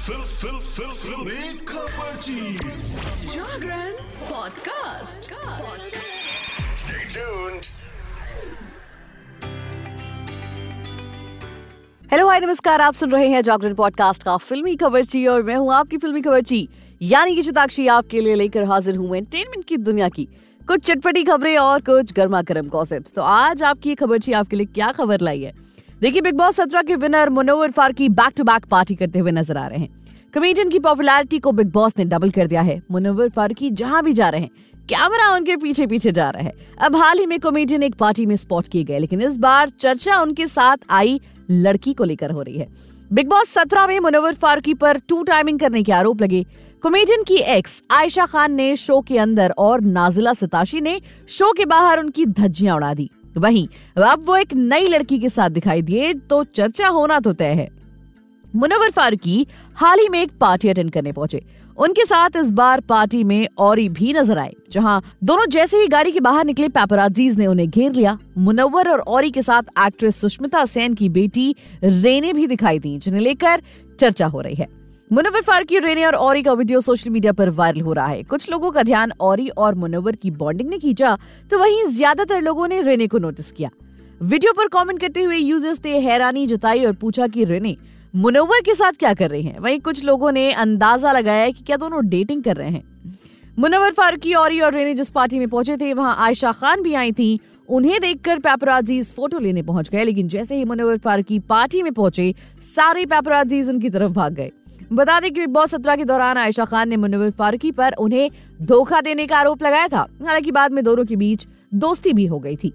Fill फिल फिल फिल। खबरची Jagran podcast. Stay tuned. Hello hi नमस्कार। आप सुन रहे हैं जागरण पॉडकास्ट का फिल्मी खबरची और मैं हूँ आपकी फिल्मी खबरची यानी कि शताक्षी आपके लिए लेकर हाजिर हूँ एंटरटेनमेंट की दुनिया की। कुछ चटपटी खबरें और कुछ गर्मा गर्म गॉसिप्स तो आज आपकी ये खबरची आपके लिए क्या खबर लाई है? देखिए, बिग बॉस सत्रह के winner Munawar Faruqui back to back party करते हुए नज़र आ रहे हैं। कमेडियन की पॉपुलैरिटी को बिग बॉस ने डबल कर दिया है। मुनोवर फारूकी जहाँ भी जा रहे हैं कैमरा उनके पीछे पीछे जा रहा है। अब हाल ही में कॉमेडियन एक पार्टी में स्पॉट किए गए, लेकिन इस बार चर्चा उनके साथ आई लड़की को लेकर हो रही है। बिग बॉस सत्रह में मुनवर फारूकी पर टू टाइमिंग करने के आरोप लगे। कॉमेडियन की एक्स आयशा खान ने शो के अंदर और नाजिला सताशी ने शो के बाहर उनकी धज्जियाँ उड़ा दी। वहीं, अब वो एक नई लड़की के साथ दिखाई दिए तो चर्चा होना तो तय है। मुनवर फारूकी हाल ही में एक पार्टी अटेंड करने पहुँचे। उनके साथ इस बार पार्टी में औरी भी नज़र आए, जहाँ दोनों जैसे ही गाड़ी के बाहर निकले पैपराजीज ने उन्हें घेर लिया। मुनव्वर और औरी के साथ एक्ट्रेस सुष्मिता सेन की बेटी रेने भी दिखाई दी, जिन्हें लेकर चर्चा हो रही है। मुनव्वर फारूकी रेने और औरी का वीडियो सोशल मीडिया पर वायरल हो रहा है। कुछ लोगों का ध्यान औरी और मुनव्वर की बॉन्डिंग ने खींचा तो वहीं ज़्यादातर लोगों ने रेने को नोटिस किया। वीडियो पर कमेंट करते हुए यूज़र्स ने हैरानी जताई और पूछा कि, रेने, मुनव्वर के साथ क्या कर रहे हैं? वहीं कुछ लोगों ने अंदाज़ा लगाया कि क्या दोनों डेटिंग कर रहे हैं। मुनव्वर फारूकी, औरी और रेने जिस पार्टी में पहुँचे थे, वहाँ आयशा खान भी आई थी। उन्हें देखकर पैपराजीज फ़ोटो लेने पहुँच गए, लेकिन जैसे ही मुनव्वर फारूकी पार्टी में पहुँचे, सारे पैपराजीज उनकी तरफ़ भाग गए। बता दें कि बिग बॉस सत्रह के दौरान आयशा खान ने मुनव्वर फारूकी पर उन्हें धोखा देने का आरोप लगाया था। हालाँकि बाद में दोनों के बीच दोस्ती भी हो गई थी।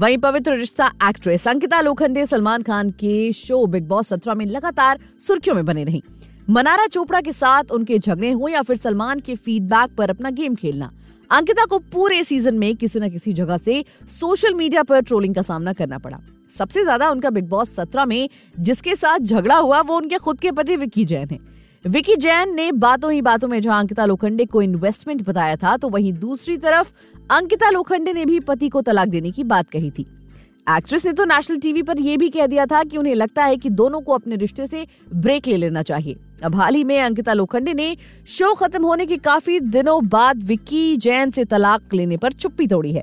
वहीं पवित्र रिश्ता एक्ट्रेस अंकिता लोखंडे, सलमान खान के शो बिग बॉस सत्रह में लगातार सुर्खियों में बने रही। मनारा चोपड़ा के साथ उनके झगड़े हो या फिर सलमान के फीडबैक पर अपना गेम खेलना। अंकिता को पूरे सीज़न में किसी न किसी जगह से सोशल मीडिया पर ट्रोलिंग का सामना करना पड़ा। सबसे ज़्यादा उनका बिग बॉस सत्रह में, जिसके साथ झगड़ा हुआ, वो उनके खुद के पति विकी जैन है। विकी जैन ने बातों ही बातों में जहाँ अंकिता लोखंडे को इन्वेस्टमेंट बताया था तो वहीं दूसरी तरफ़ अंकिता लोखंडे ने भी पति को तलाक देने की बात कही थी। एक्ट्रेस ने तो नेशनल टीवी पर यह भी कह दिया था कि उन्हें लगता है कि दोनों को अपने रिश्ते से ब्रेक ले लेना चाहिए। अब हाल ही में अंकिता लोखंडे ने शो खत्म होने के काफ़ी दिनों बाद विक्की जैन से तलाक लेने पर चुप्पी तोड़ी है।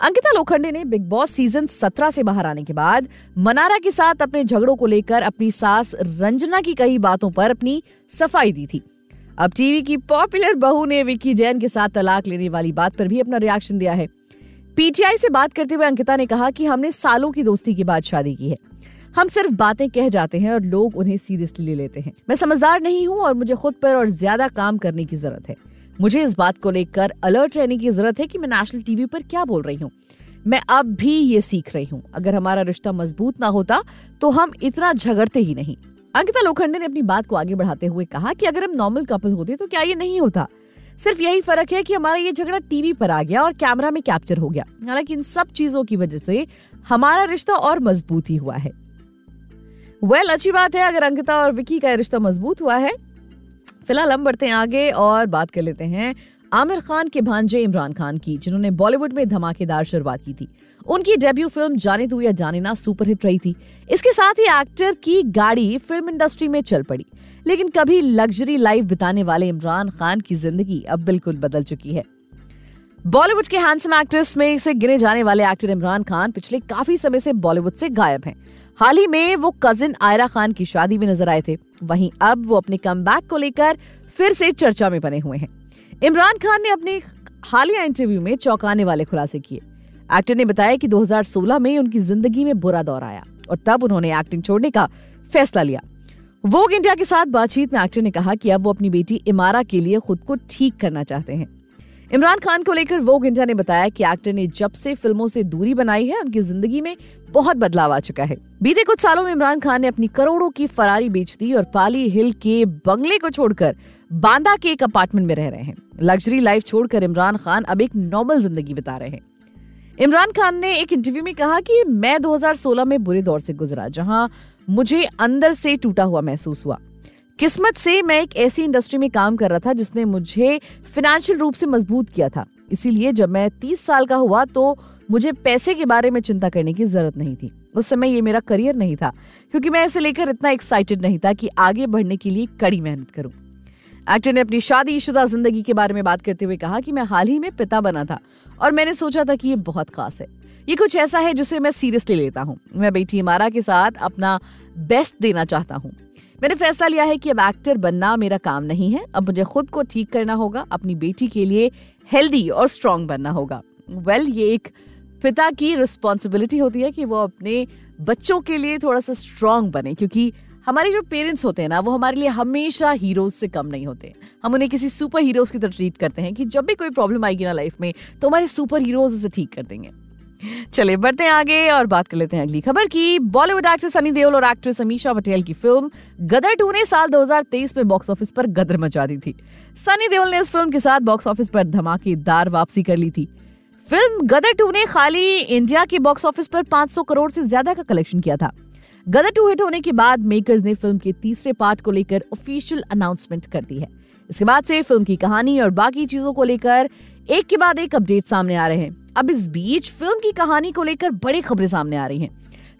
अंकिता लोखंडे ने बिग बॉस सीज़न 17 से बाहर आने के बाद मनारा के साथ अपने झगड़ों को लेकर अपनी सास रंजना की कई बातों पर अपनी सफ़ाई दी थी। अब टीवी की पॉपुलर बहू ने विक्की जैन के साथ तलाक लेने वाली बात पर भी अपना रिएक्शन दिया है। पीटीआई से बात करते हुए अंकिता ने कहा कि हमने सालों की दोस्ती के बाद शादी की है। हम सिर्फ़ बातें कह जाते हैं और लोग उन्हें सीरियसली ले लेते हैं। मैं समझदार नहीं हूँ और मुझे खुद पर और ज़्यादा काम करने की ज़रूरत है। मुझे इस बात को लेकर अलर्ट रहने की ज़रूरत है कि मैं नेशनल टीवी पर क्या बोल रही हूँ। मैं अब भी ये सीख रही हूँ। अगर हमारा रिश्ता मज़बूत ना होता तो हम इतना झगड़ते ही नहीं। अंकिता लोखंडे ने अपनी बात को आगे बढ़ाते हुए कहा कि अगर हम नॉर्मल कपल होते तो क्या ये नहीं होता? सिर्फ़ यही फ़र्क है कि हमारा ये झगड़ा टीवी पर आ गया और कैमरा में कैप्चर हो गया। हालाँकि इन सब चीज़ों की वजह से हमारा रिश्ता और मज़बूत ही हुआ है। वेल well, अच्छी बात है अगर अंकिता और विकी का रिश्ता मज़बूत हुआ है। फ़िलहाल हम बढ़ते हैं आगे और बात कर लेते हैं आमिर खान के भांजे इमरान खान की जिन्होंने बॉलीवुड में धमाकेदार शुरुआत की थी। उनकी डेब्यू फ़िल्म जाने तू या जाने ना सुपरहिट रही थी। इसके साथ ही एक्टर की गाड़ी फ़िल्म इंडस्ट्री में चल पड़ी। लेकिन कभी लग्जरी लाइफ बिताने वाले इमरान खान की ज़िंदगी अब बिल्कुल बदल चुकी है। बॉलीवुड के हैंडसम एक्ट्रेस में से गिने जाने वाले एक्टर इमरान खान पिछले काफ़ी समय से बॉलीवुड से गायब हैं। हाल ही में वो कजिन आयरा खान की शादी में नज़र आए थे। वहीं अब वो अपने कम को लेकर फिर से चर्चा में बने हुए हैं। इमरान खान ने अपने हालिया इंटरव्यू में चौंकाने वाले खुलासे किए। एक्टर ने बताया कि 2016 में उनकी ज़िंदगी में बुरा दौर आया और तब उन्होंने एक्टिंग छोड़ने का फैसला लिया। वोग इंडिया के साथ बातचीत में एक्टर ने कहा कि अब वो अपनी बेटी इमारा के लिए खुद को ठीक करना चाहते हैं। इमरान खान को लेकर वोग इंडिया ने बताया कि एक्टर ने जब से फ़िल्मों से दूरी बनाई है, उनकी ज़िंदगी में बहुत बदलाव आ चुका है। बीते कुछ सालों में इमरान खान ने अपनी करोड़ों की फरारी बेच दी और पाली हिल के बंगले को छोड़कर बांदा के एक अपार्टमेंट में रह रहे हैं। लग्जरी लाइफ छोड़कर इमरान खान अब एक नॉर्मल ज़िंदगी बिता रहे हैं। इमरान खान ने एक इंटरव्यू में कहा कि मैं 2016 में बुरे दौर से गुजरा, जहाँ मुझे अंदर से टूटा हुआ महसूस हुआ। किस्मत से मैं एक ऐसी इंडस्ट्री में काम कर रहा था जिसने मुझे फाइनेंशियल रूप से मज़बूत किया था। इसीलिए जब मैं तीस साल का हुआ तो मुझे पैसे के बारे में चिंता करने की ज़रूरत नहीं थी। उस समय ये मेरा करियर नहीं था, क्योंकि मैं इसे लेकर इतना एक्साइटेड नहीं था कि आगे बढ़ने के लिए कड़ी मेहनत करूँ। एक्टर ने अपनी शादीशुदा ज़िंदगी के बारे में बात करते हुए कहा कि मैं हाल ही में पिता बना था और मैंने सोचा था कि ये बहुत खास है। ये कुछ ऐसा है जिसे मैं सीरियसली लेता हूँ। मैं बेटी इमारा के साथ अपना बेस्ट देना चाहता हूँ। मैंने फैसला लिया है कि अब एक्टर बनना मेरा काम नहीं है। अब मुझे खुद को ठीक करना होगा अपनी बेटी के लिए हेल्दी और स्ट्रांग बनना होगा। वेल well, ये एक पिता की रिस्पॉन्सिबिलिटी होती है कि वो अपने बच्चों के लिए थोड़ा सा स्ट्रांग बने, क्योंकि हमारे जो पेरेंट्स होते हैं ना, वो हमारे लिए हमेशा हीरोज से कम नहीं होते। हम उन्हें किसी सुपर हीरोज की तरह ट्रीट करते हैं कि जब भी कोई प्रॉब्लम आएगी ना लाइफ में तो हमारे सुपर हीरोज उसे ठीक कर देंगे। चलिए, बढ़ते हैं आगे और बात कर लेते हैं अगली खबर की। बॉलीवुड एक्टर सनी देओल और एक्ट्रेस अमीशा पटेल की फ़िल्म गदर टू ने साल 2023 में बॉक्स ऑफ़िस पर गदर मचा दी थी। सनी देओल ने इस फ़िल्म के साथ बॉक्स ऑफ़िस पर धमाकेदार वापसी कर ली थी। फ़िल्म गदर टू ने खाली इंडिया के बॉक्स ऑफ़िस पर 500 करोड़ से ज़्यादा का कलेक्शन किया था। गदर टू हिट होने के बाद मेकर्स ने फ़िल्म के तीसरे पार्ट को लेकर ऑफिशियल अनाउंसमेंट कर दी है। इसके बाद से फ़िल्म की कहानी और बाकी चीज़ों को लेकर एक के बाद एक अपडेट सामने आ रहे हैं। अब इस बीच फ़िल्म की कहानी को लेकर बड़ी खबरें सामने आ रही हैं।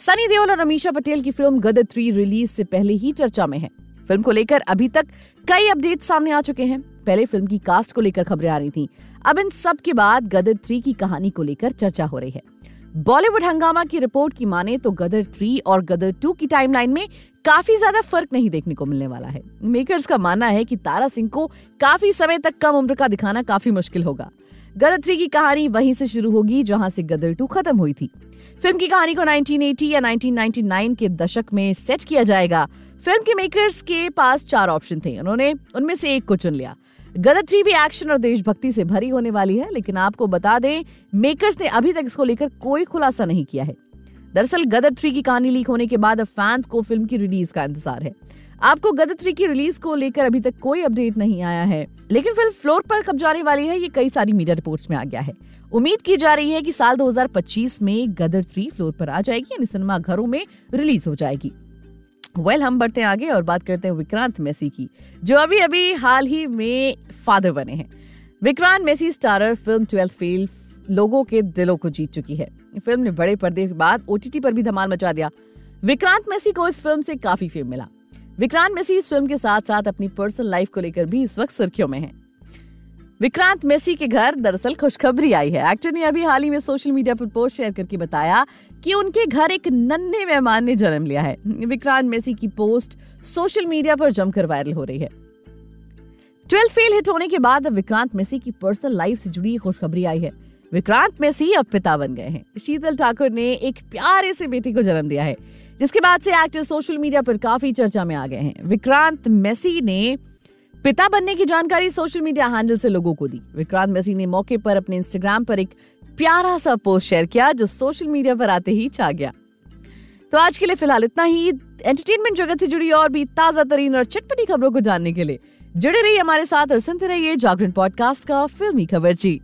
सनी देओल और अमीशा पटेल की फ़िल्म गदर थ्री रिलीज़ से पहले ही चर्चा में है। फ़िल्म को लेकर अभी तक कई अपडेट सामने आ चुके हैं। पहले फ़िल्म की कास्ट को लेकर खबरें आ रही थी। अब इन सब के बाद गदर थ्री की कहानी को लेकर चर्चा हो रही है। बॉलीवुड हंगामा की रिपोर्ट की माने तो गदर थ्री और गदर टू की टाइमलाइन में काफ़ी ज़्यादा फ़र्क नहीं देखने को मिलने वाला है। मेकर्स का मानना है कि तारा सिंह को काफ़ी समय तक कम उम्र का दिखाना काफ़ी मुश्किल होगा। गदर थ्री की कहानी वहीं से शुरू होगी जहाँ से गदर टू खत्म हुई थी। फ़िल्म की कहानी को 1980 या 1999 के दशक में सेट किया जाएगा। फ़िल्म के मेकर्स के पास चार ऑप्शन थे। उन्होंने उनमें से एक को चुन लिया। गदर थ्री भी एक्शन और देशभक्ति से भरी होने वाली है, लेकिन आपको बता दें मेकर्स ने अभी तक इसको लेकर कोई खुलासा नहीं किया है। दरअसल गदर थ्री की कहानी लीक होने के बाद अब फैंस को फ़िल्म की रिलीज़ का इंतज़ार है। आपको गदर थ्री की रिलीज़ को लेकर अभी तक कोई अपडेट नहीं आया है। लेकिन फ़िल्म फ्लोर पर कब जाने वाली है, ये कई सारी मीडिया रिपोर्ट्स में आ गया है। उम्मीद की जा रही है कि साल 2025 में गदर थ्री फ्लोर पर आ जाएगी, यानी सिनेमा घरों में रिलीज़ हो जाएगी। वेल हम बढ़ते हैं आगे और बात करते हैं विक्रांत मेसी की, जो अभी अभी हाल ही में फादर बने हैं। Vikrant Massey starrer film twelfth fail लोगों के दिलों को जीत चुकी है। फ़िल्म ने बड़े पर्दे के बाद ओटीटी पर भी धमाल मचा दिया। विक्रांत मेसी को इस फ़िल्म से काफ़ी फेम मिला। विक्रांत मेसी इस फ़िल्म के साथ साथ अपनी पर्सनल लाइफ को लेकर भी इस वक्त सुर्खियों में हैं। विक्रांत मेसी के घर दरअसल खुशखबरी आई है। एक्टर ने अभी हाल ही में सोशल मीडिया पर पोस्ट शेयर करके बताया कि उनके घर एक नन्हे मेहमान ने जन्म लिया है। विक्रांत मेसी की पोस्ट सोशल मीडिया पर जमकर वायरल हो रही है। ट्वेल्थ फेल हिट होने के बाद अब विक्रांत मेसी की पर्सनल लाइफ से जुड़ी खुशखबरी आई है। विक्रांत मेसी अब पिता बन गए हैं। शीतल ठाकुर ने एक प्यारे से बेटी को जन्म दिया है, जिसके बाद से एक्टर सोशल मीडिया पर काफ़ी चर्चा में आ गए हैं। विक्रांत मेसी ने पिता बनने की जानकारी सोशल मीडिया हैंडल से लोगों को दी। विक्रांत मेसी ने मौके पर अपने इंस्टाग्राम पर एक प्यारा सा पोस्ट शेयर किया जो सोशल मीडिया पर आते ही छा गया। तो आज के लिए फ़िलहाल इतना ही। एंटरटेनमेंट जगत से जुड़ी और भी ताज़ा तरीन और चटपटी खबरों को जानने के लिए जुड़े रहिए हमारे साथ और सुनते रहिए जागरण पॉडकास्ट का फिल्मी खबर जी।